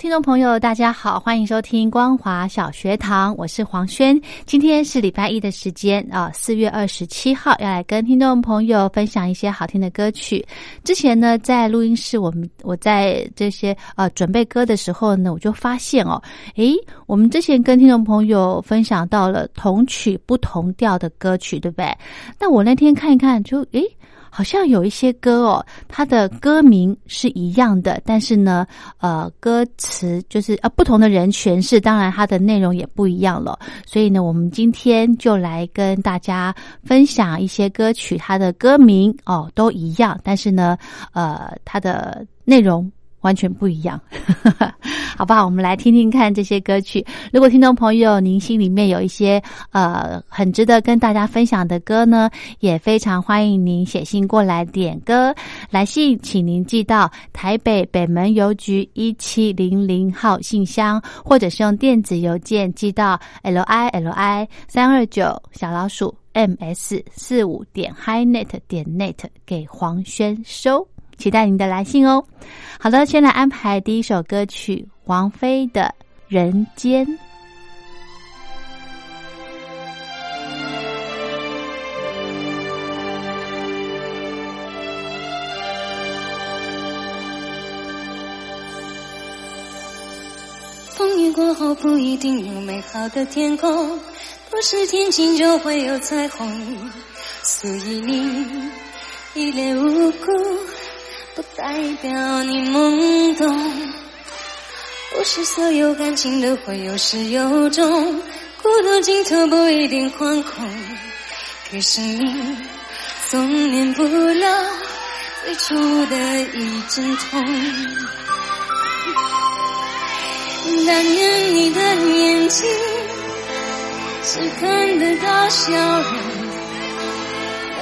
听众朋友，大家好，欢迎收听光华小学堂，我是黄轩。今天是礼拜一的时间啊，四月二十七号，要来跟听众朋友分享一些好听的歌曲。之前呢，在录音室，我们我在这些呃准备歌的时候呢，我就发现哦，诶，我们之前跟听众朋友分享到了同曲不同调的歌曲，对不对？那我那天看一看，就诶。好像有一些歌哦，它的歌名是一样的，但是呢，呃，歌词就是呃不同的人诠释，当然它的内容也不一样了。所以呢，我们今天就来跟大家分享一些歌曲，它的歌名哦都一样，但是呢，呃，它的内容。完全不一样，好不好？我们来听听看这些歌曲。如果听众朋友您心里面有一些呃很值得跟大家分享的歌呢，也非常欢迎您写信过来点歌。来信请您寄到台北北门邮局一七零零号信箱，或者是用电子邮件寄到 l i l i 三二九小老鼠 m s 四五点 hi net 点 net 给黄轩收。期待您的来信哦。好的，先来安排第一首歌曲，王菲的《人间》。风雨过后不一定有美好的天空，不是天晴就会有彩虹，所以你一脸无辜。不代表你懵懂，不是所有感情都会有始有终，孤独尽头不一定惶恐，可是你总免不了最初的一阵痛。但愿你的眼睛只看得到笑容，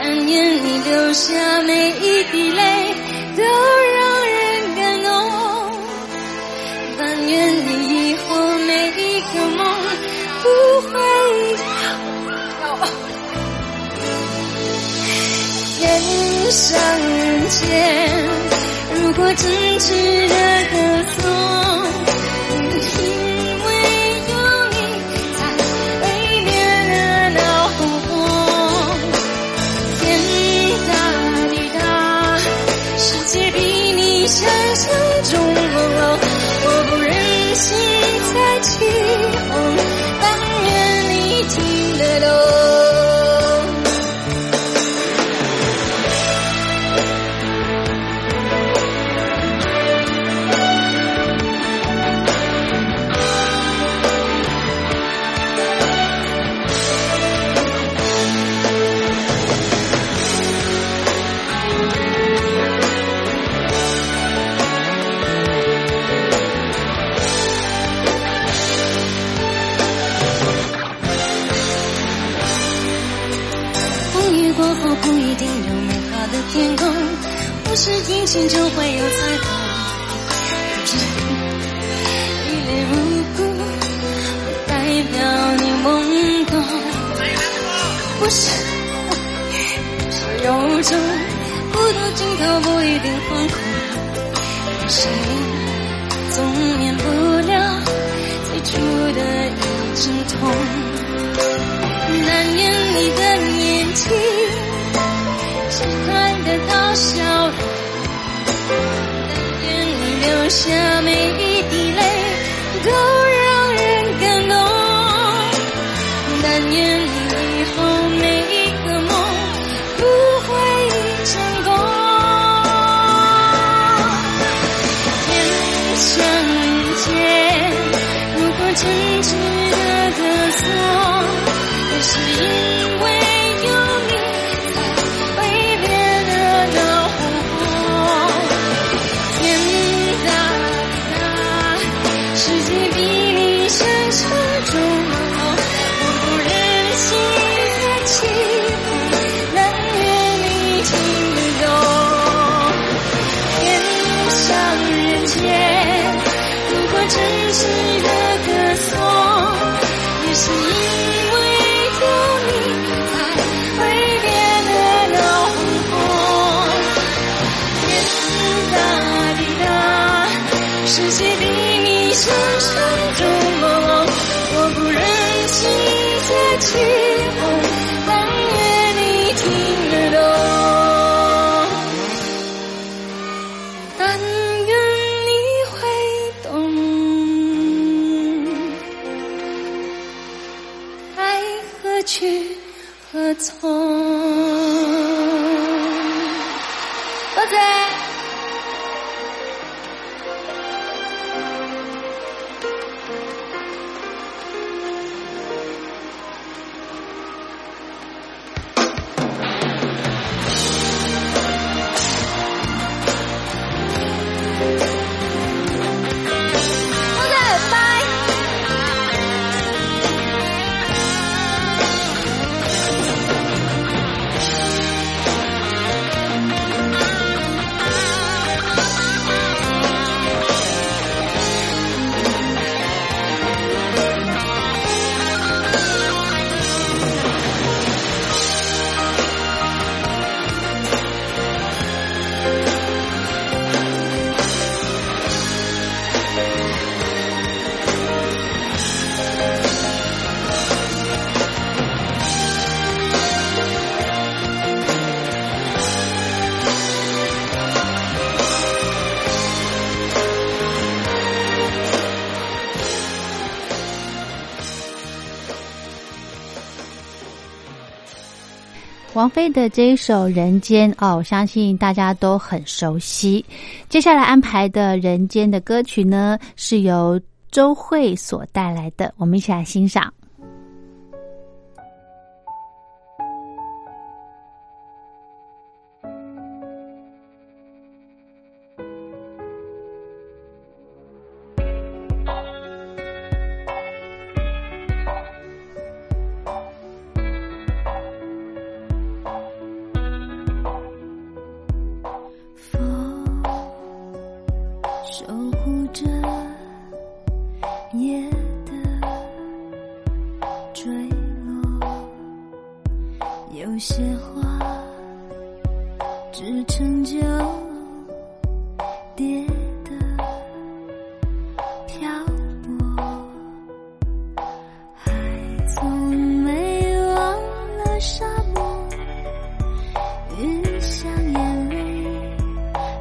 但愿你流下每一滴泪。都让人感动，但愿你以后每一个梦不会掉。人上人间，如果真值得留下每一滴泪都让人感动但愿你以后每一个梦不会成功天上间如果真值得歌颂也是因王菲的这一首《人间》哦，相信大家都很熟悉。接下来安排的《人间》的歌曲呢，是由周慧所带来的，我们一起来欣赏。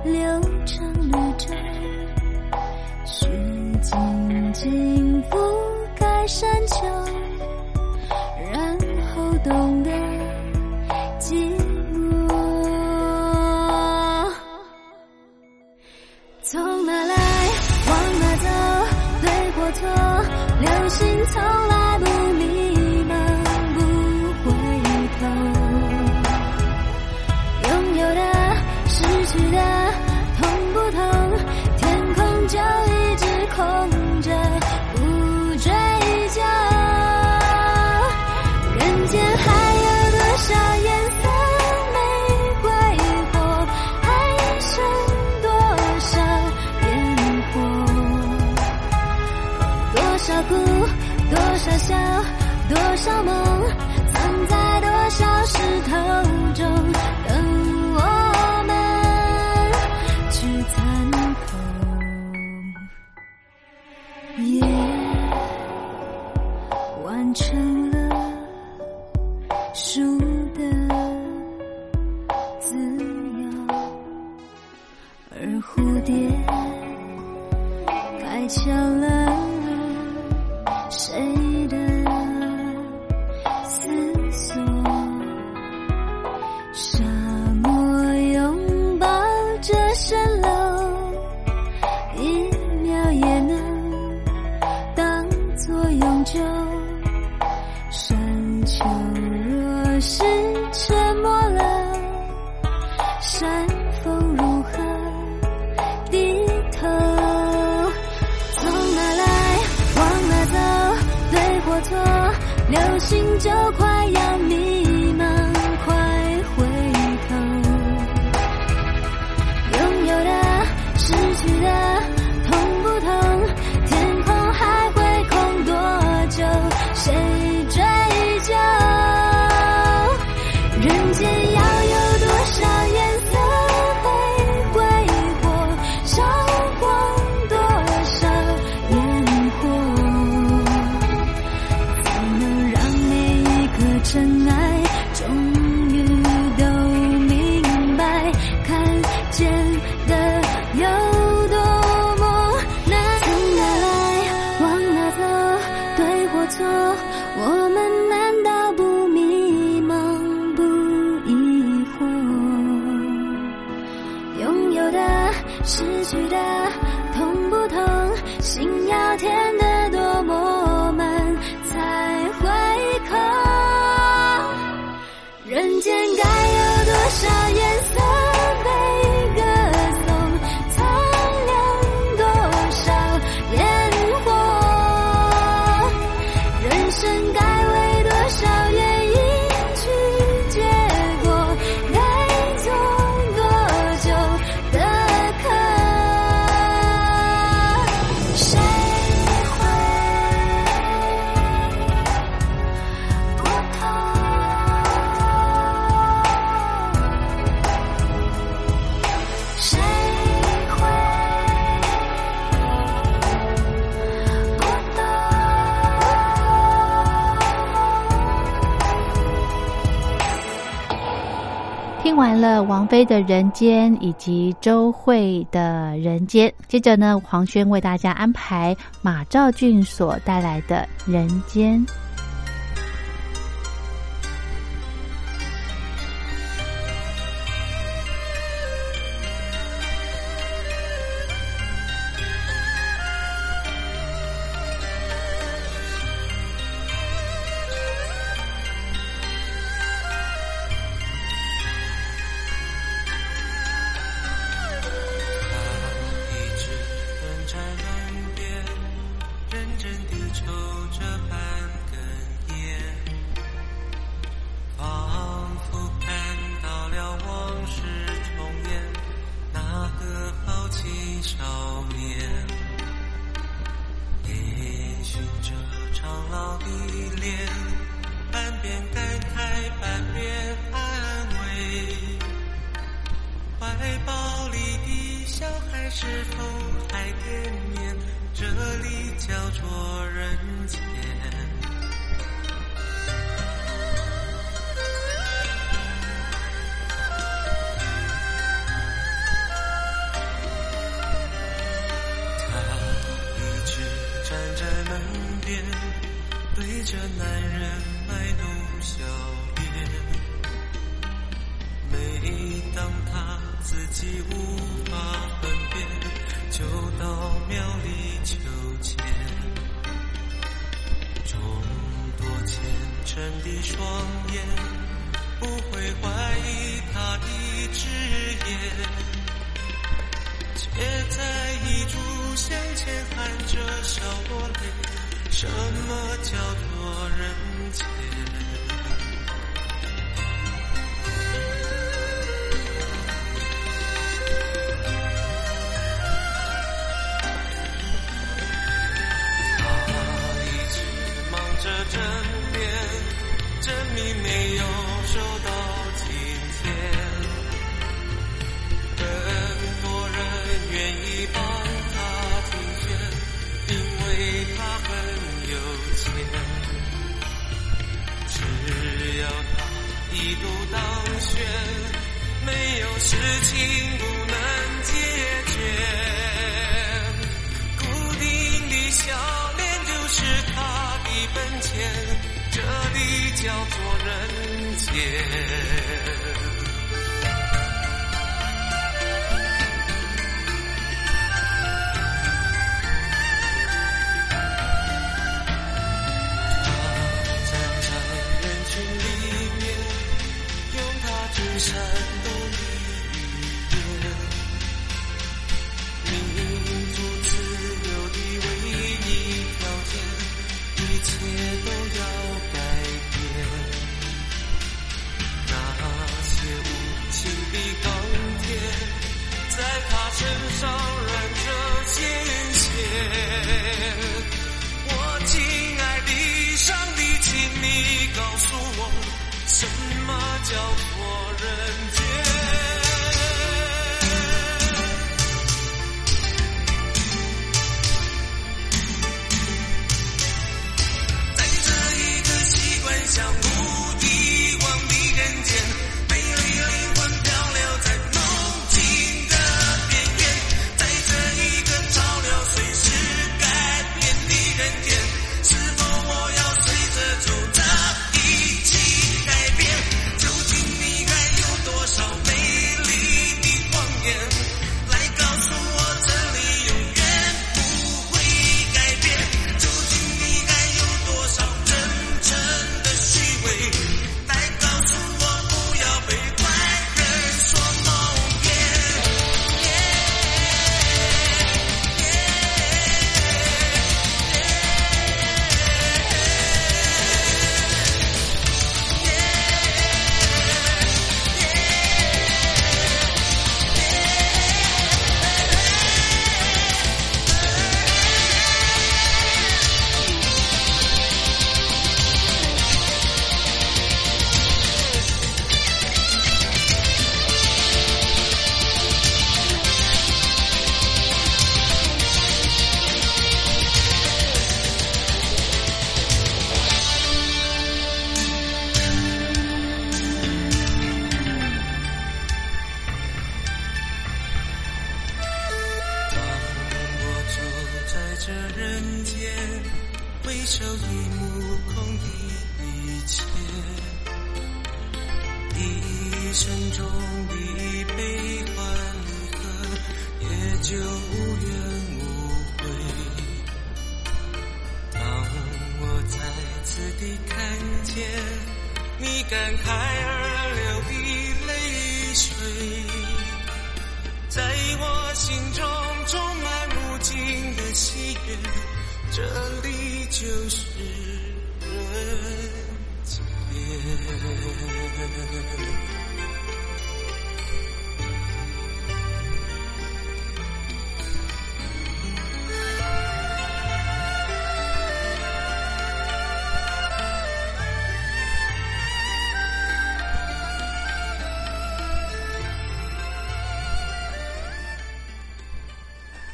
流成绿洲雪静静覆盖山丘。的人间以及周慧的人间。接着呢，黄轩为大家安排马兆俊所带来的人间。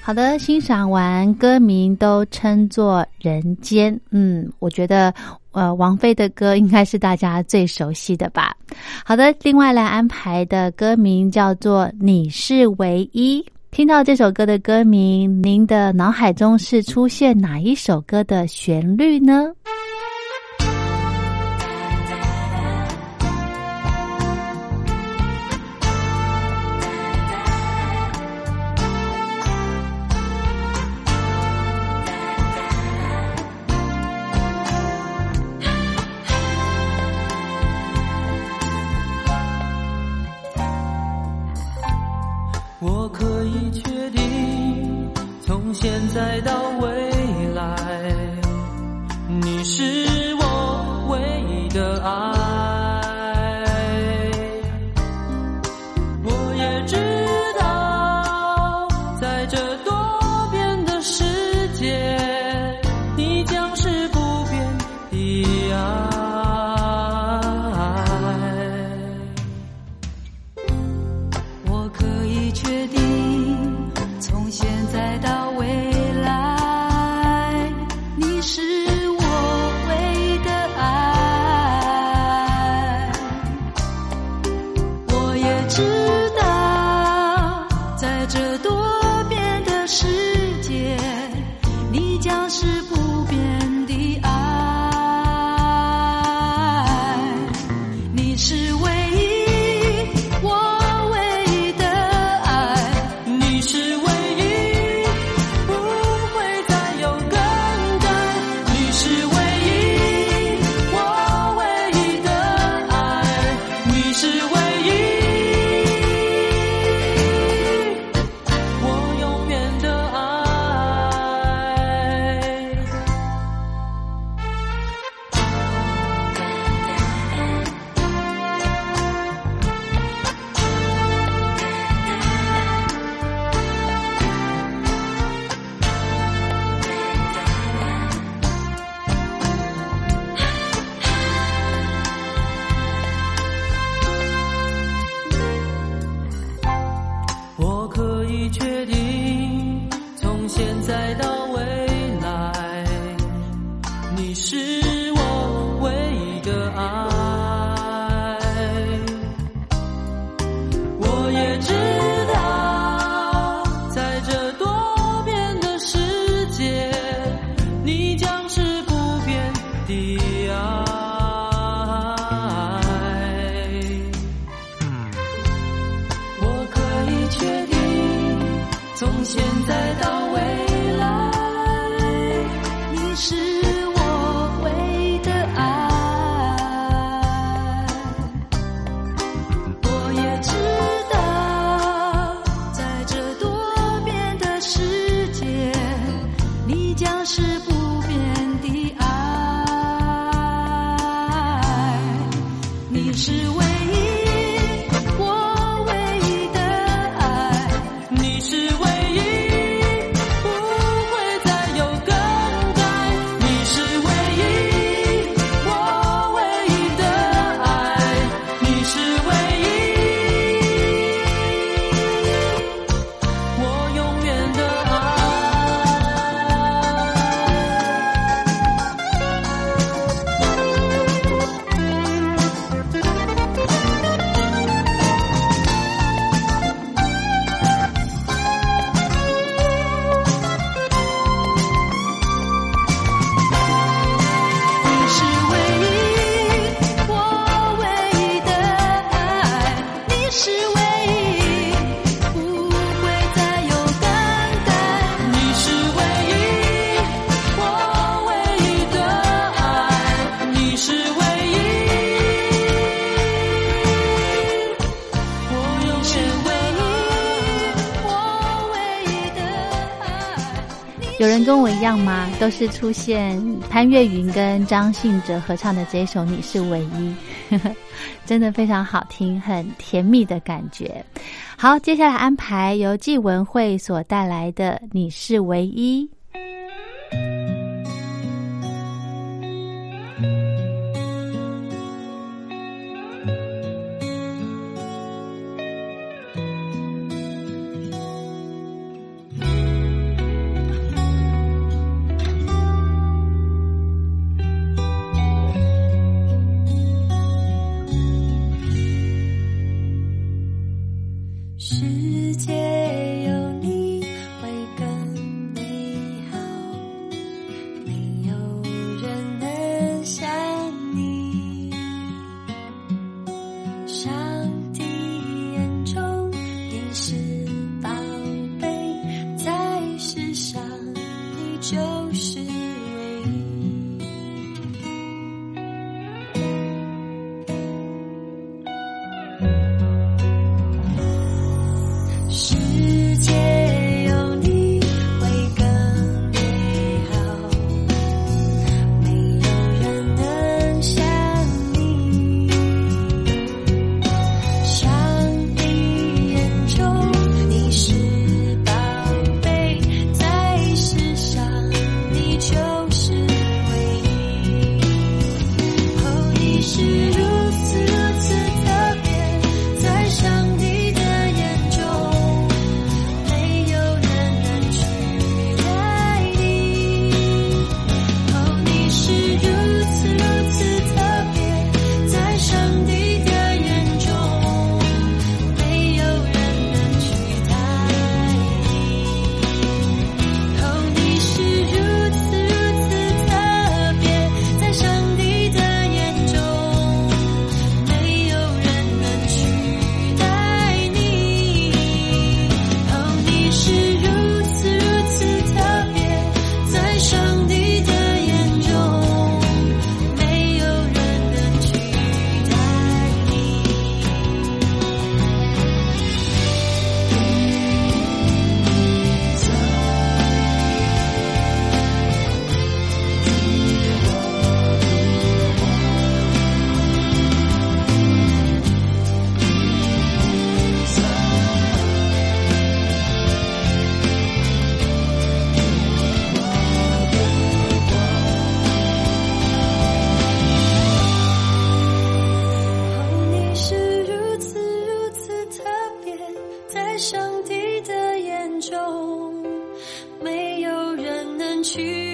好的欣赏完歌名都称作人间。嗯我觉得呃王菲的歌应该是大家最熟悉的吧。好的另外来安排的歌名叫做你是唯一。听到这首歌的歌名您的脑海中是出现哪一首歌的旋律呢？再到未来，你是。是出现潘越云跟张信哲合唱的这一首《你是唯一》，真的非常好听，很甜蜜的感觉。好，接下来安排由纪文慧所带来的《你是唯一》。去。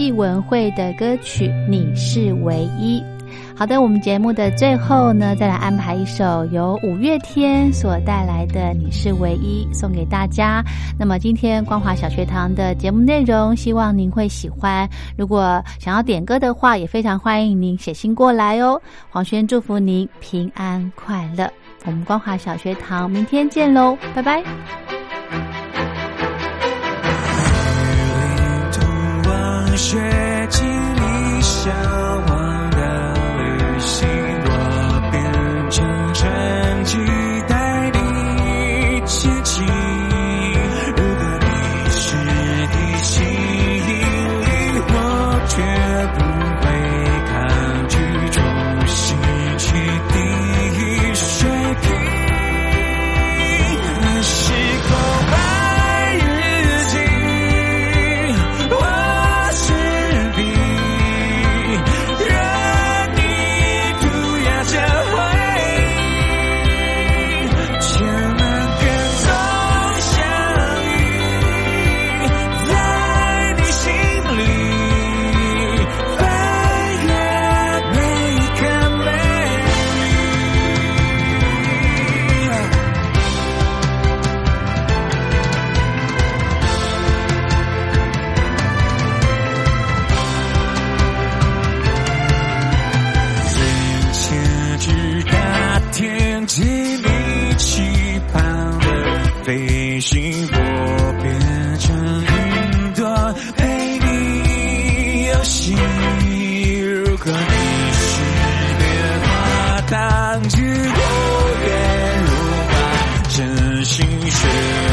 艺文慧的歌曲《你是唯一》。好的，我们节目的最后呢，再来安排一首由五月天所带来的《你是唯一》送给大家。那么今天光华小学堂的节目内容，希望您会喜欢。如果想要点歌的话，也非常欢迎您写信过来哦。黄轩祝福您平安快乐。我们光华小学堂明天见喽，拜拜。雪景里心血。